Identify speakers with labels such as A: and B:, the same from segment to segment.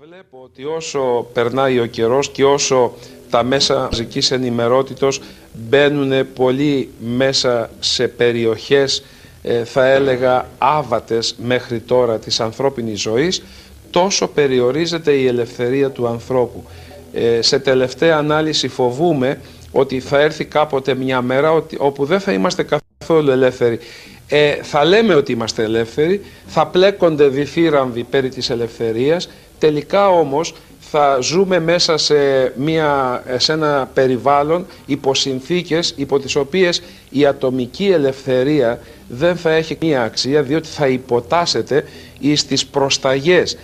A: Βλέπω ότι όσο περνάει ο καιρός και όσο τα μέσα μαζικής ενημερότητος μπαίνουν πολύ μέσα σε περιοχές ε, θα έλεγα άβατες μέχρι τώρα της ανθρώπινης ζωής τόσο περιορίζεται η ελευθερία του ανθρώπου. Ε, σε τελευταία ανάλυση φοβούμε ότι θα έρθει κάποτε μια μέρα ότι, όπου δεν θα είμαστε καθόλου ελεύθεροι. Ε, θα λέμε ότι είμαστε ελεύθεροι, θα πλέκονται διθύραμβοι περί της ελευθερίας, τελικά όμως θα ζούμε μέσα σε, μια, σε ένα περιβάλλον υπό συνθήκες υπό τις οποίες η ατομική ελευθερία δεν θα έχει μία αξία διότι θα υποτάσσεται στις προσταγές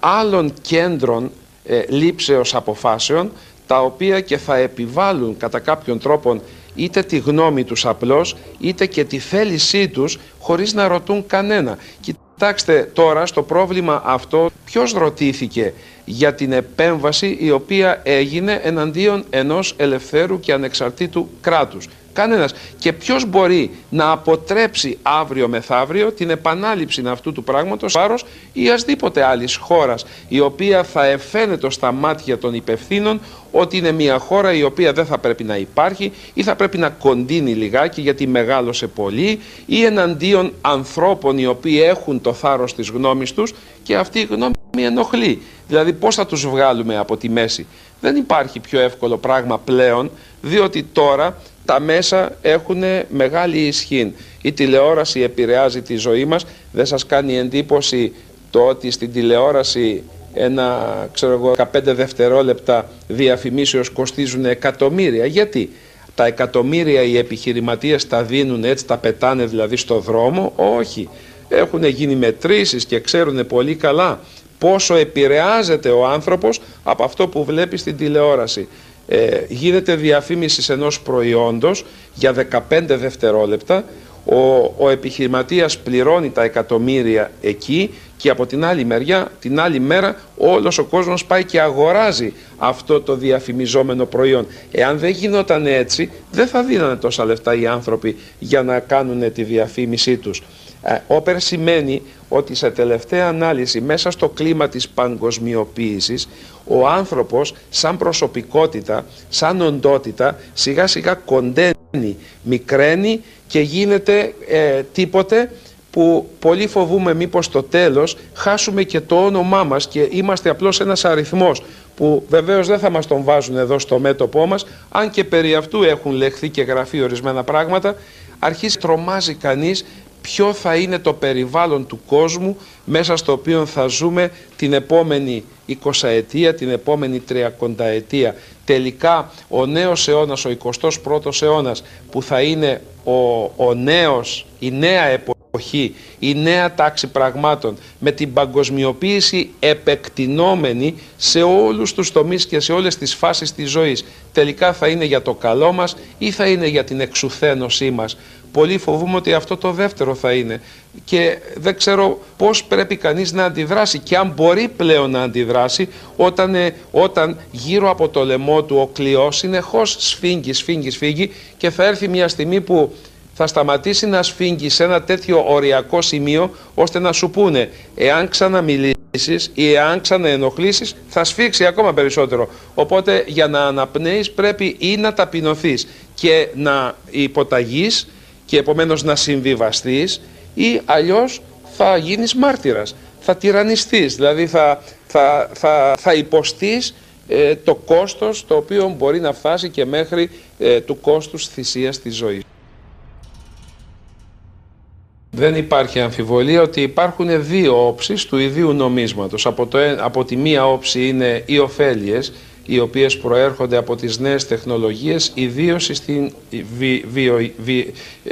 A: άλλων κέντρων ε, λήψεως αποφάσεων τα οποία και θα επιβάλλουν κατά κάποιον τρόπο είτε τη γνώμη τους απλώς είτε και τη θέλησή τους χωρίς να ρωτούν κανένα. Κοιτάξτε τώρα στο πρόβλημα αυτό ποιος ρωτήθηκε για την επέμβαση η οποία έγινε εναντίον ενός ελευθέρου και ανεξαρτήτου κράτους. Κανένας. Και ποιος μπορεί να αποτρέψει αύριο μεθαύριο την επανάληψη αυτού του πράγματος βάρος ή ασδήποτε άλλης χώρας η οποία θα εφαίνεται στα μάτια των υπευθύνων ότι είναι μια χώρα η οποία δεν θα πρέπει να υπάρχει ή θα πρέπει να κοντίνει λιγάκι γιατί μεγάλωσε πολύ ή εναντίον ανθρώπων οι οποίοι έχουν το θάρρος της γνώμης τους και αυτή η γνώμη ενοχλεί. Δηλαδή πώς θα τους βγάλουμε από τη μέση. Δεν υπάρχει πιο εύκολο πράγμα πλέον διότι τώρα τα μέσα έχουν μεγάλη ισχύ. Η τηλεόραση επηρεάζει τη ζωή μας. Δεν σας κάνει εντύπωση το ότι στην τηλεόραση ένα ξέρω εγώ 15 δευτερόλεπτα διαφημίσεως κοστίζουν εκατομμύρια. Γιατί; Τα εκατομμύρια οι επιχειρηματίες τα δίνουν έτσι, τα πετάνε δηλαδή στο δρόμο; Όχι. Έχουν γίνει μετρήσεις και ξέρουν πολύ καλά πόσο επηρεάζεται ο άνθρωπος από αυτό που βλέπει στην τηλεόραση ε, γίνεται διαφήμιση ενός προϊόντος για 15 δευτερόλεπτα, ο, ο επιχειρηματίας πληρώνει τα εκατομμύρια εκεί και από την άλλη μεριά, την άλλη μέρα, όλος ο κόσμος πάει και αγοράζει αυτό το διαφημιζόμενο προϊόν. Εάν δεν γινόταν έτσι, δεν θα δίνανε τόσα λεφτά οι άνθρωποι για να κάνουν τη διαφήμισή τους. Ε, όπερ σημαίνει ότι σε τελευταία ανάλυση μέσα στο κλίμα της παγκοσμιοποίησης ο άνθρωπος σαν προσωπικότητα, σαν οντότητα σιγά σιγά κοντένει, μικραίνει και γίνεται ε, τίποτε που πολύ φοβούμε μήπως στο τέλος χάσουμε και το όνομά μας και είμαστε απλώς ένας αριθμός που βεβαίως δεν θα μας τον βάζουν εδώ στο μέτωπό μας. Αν και περί αυτού έχουν λεχθεί και γραφεί ορισμένα πράγματα αρχίζει τρομάζει κανείς ποιο θα είναι το περιβάλλον του κόσμου μέσα στο οποίο θα ζούμε την επόμενη 20 ετία, την επόμενη 30 ετία. Τελικά ο νέος αιώνας, ο 21ος αιώνας που θα είναι ο, ο νέος, η νέα εποχή, η νέα τάξη πραγμάτων με την παγκοσμιοποίηση επεκτηνόμενη σε όλους τους τομείς και σε όλες τις φάσεις της ζωής. Τελικά θα είναι για το καλό μας ή θα είναι για την εξουθένωσή μας. Πολύ φοβούμαι ότι αυτό το δεύτερο θα είναι και δεν ξέρω πώς πρέπει κανείς να αντιδράσει και αν μπορεί πλέον να αντιδράσει όταν, ε, όταν γύρω από το λαιμό του ο κλειός συνεχώς σφίγγει, σφίγγει, σφίγγει και θα έρθει μια στιγμή που θα σταματήσει να σφίγγει σε ένα τέτοιο οριακό σημείο ώστε να σου πούνε εάν ξαναμιλήσεις ή εάν ξαναενοχλήσεις θα σφίξει ακόμα περισσότερο. Οπότε για να αναπνέεις πρέπει ή να ταπεινωθείς και να υποταγείς και επομένως να συμβιβαστείς ή αλλιώς θα γίνεις μάρτυρας, θα τυραννιστείς, δηλαδή θα, θα, θα, θα υποστείς ε, το κόστος το οποίο μπορεί να φτάσει και μέχρι ε, του κόστους θυσίας της ζωής. Δεν υπάρχει αμφιβολία ότι υπάρχουν δύο όψεις του ιδίου νομίσματος. Από, το, από τη μία όψη είναι οι ωφέλειες, οι οποίες προέρχονται από τις νέες τεχνολογίες, ιδίως στην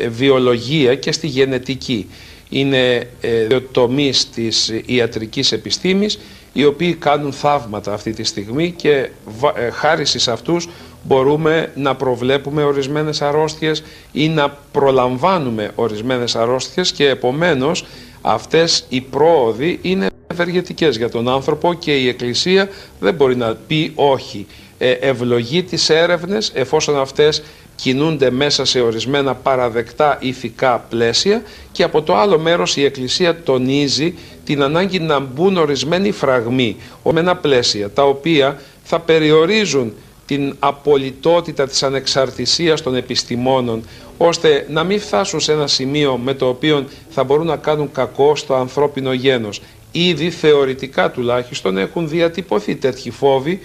A: βιολογία και στη γενετική. Είναι ε, τομείς της ιατρικής επιστήμης, οι οποίοι κάνουν θαύματα αυτή τη στιγμή και ε, χάρη σε αυτούς μπορούμε να προβλέπουμε ορισμένες αρρώστιες ή να προλαμβάνουμε ορισμένες αρρώστιες και επομένως αυτές οι πρόοδοι είναι ευεργετικές για τον άνθρωπο και η Εκκλησία δεν μπορεί να πει όχι. Ε, ευλογεί τις έρευνες εφόσον αυτές κινούνται μέσα σε ορισμένα παραδεκτά ηθικά πλαίσια και από το άλλο μέρος η Εκκλησία τονίζει την ανάγκη να μπουν ορισμένοι φραγμοί, ορισμένα πλαίσια, τα οποία θα περιορίζουν την απολυτότητα της ανεξαρτησίας των επιστημόνων, ώστε να μην φτάσουν σε ένα σημείο με το οποίο θα μπορούν να κάνουν κακό στο ανθρώπινο γένος. Ήδη θεωρητικά τουλάχιστον έχουν διατυπωθεί τέτοιοι φόβοι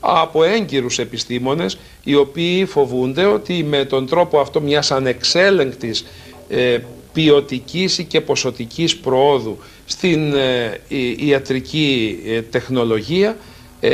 A: από έγκυρους επιστήμονες οι οποίοι φοβούνται ότι με τον τρόπο αυτό μιας ανεξέλεγκτης ε, ποιοτικής και ποσοτικής προόδου στην ε, ιατρική ε, τεχνολογία ε,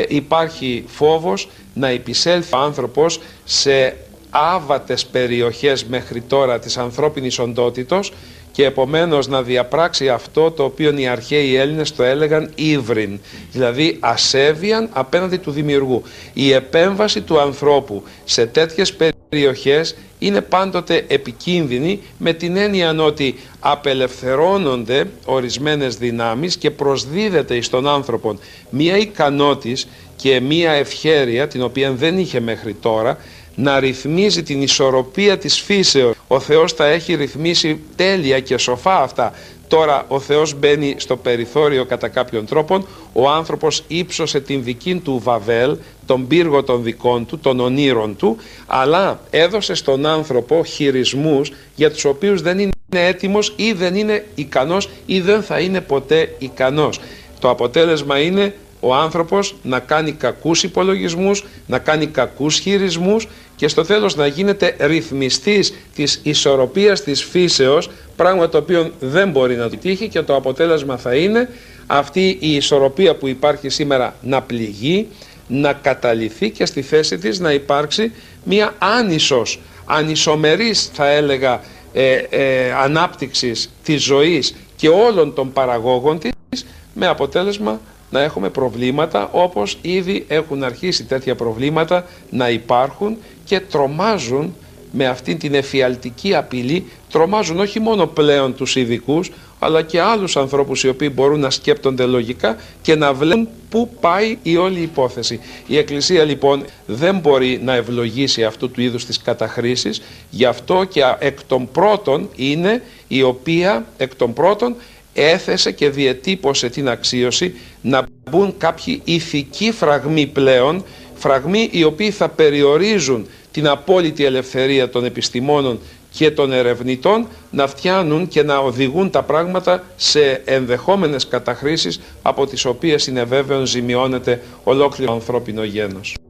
A: υπάρχει φόβος να επισέλθει ο άνθρωπος σε άβατες περιοχές μέχρι τώρα της ανθρώπινης οντότητος και επομένως να διαπράξει αυτό το οποίο οι αρχαίοι Έλληνες το έλεγαν ύβριν, δηλαδή ασέβιαν απέναντι του δημιουργού. Η επέμβαση του ανθρώπου σε τέτοιες περιοχές είναι πάντοτε επικίνδυνη με την έννοια ότι απελευθερώνονται ορισμένες δυνάμεις και προσδίδεται στον άνθρωπο μία ικανότης και μία ευχέρεια την οποία δεν είχε μέχρι τώρα να ρυθμίζει την ισορροπία της φύσεως. Ο Θεός τα έχει ρυθμίσει τέλεια και σοφά αυτά. Τώρα ο Θεός μπαίνει στο περιθώριο κατά κάποιον τρόπο, ο άνθρωπος ύψωσε την δική του Βαβέλ, τον πύργο των δικών του, των ονείρων του, αλλά έδωσε στον άνθρωπο χειρισμούς για τους οποίους δεν είναι έτοιμος ή δεν είναι ικανός ή δεν θα είναι ποτέ ικανός. Το αποτέλεσμα είναι ο άνθρωπος να κάνει κακούς υπολογισμούς, να κάνει κακούς χειρισμούς και στο τέλος να γίνεται ρυθμιστής της ισορροπίας της φύσεως, πράγμα το οποίο δεν μπορεί να τύχει και το αποτέλεσμα θα είναι αυτή η ισορροπία που υπάρχει σήμερα να πληγεί, να καταληθεί και στη θέση της να υπάρξει μια άνισος, ανισομερής θα έλεγα ε, ε, ανάπτυξης της ζωής και όλων των παραγόγων της με αποτέλεσμα να έχουμε προβλήματα όπως ήδη έχουν αρχίσει τέτοια προβλήματα να υπάρχουν και τρομάζουν με αυτήν την εφιαλτική απειλή, τρομάζουν όχι μόνο πλέον τους ειδικούς, αλλά και άλλους ανθρώπους οι οποίοι μπορούν να σκέπτονται λογικά και να βλέπουν πού πάει η όλη υπόθεση. Η Εκκλησία λοιπόν δεν μπορεί να ευλογήσει αυτού του είδους τις καταχρήσεις, γι' αυτό και εκ των πρώτων είναι η οποία εκ των πρώτων έθεσε και διετύπωσε την αξίωση να μπουν κάποιοι ηθικοί φραγμοί πλέον, φραγμοί οι οποίοι θα περιορίζουν την απόλυτη ελευθερία των επιστημόνων και των ερευνητών να φτιάνουν και να οδηγούν τα πράγματα σε ενδεχόμενες καταχρήσεις από τις οποίες είναι βέβαιος ζημιώνεται ολόκληρο ανθρώπινο γένος.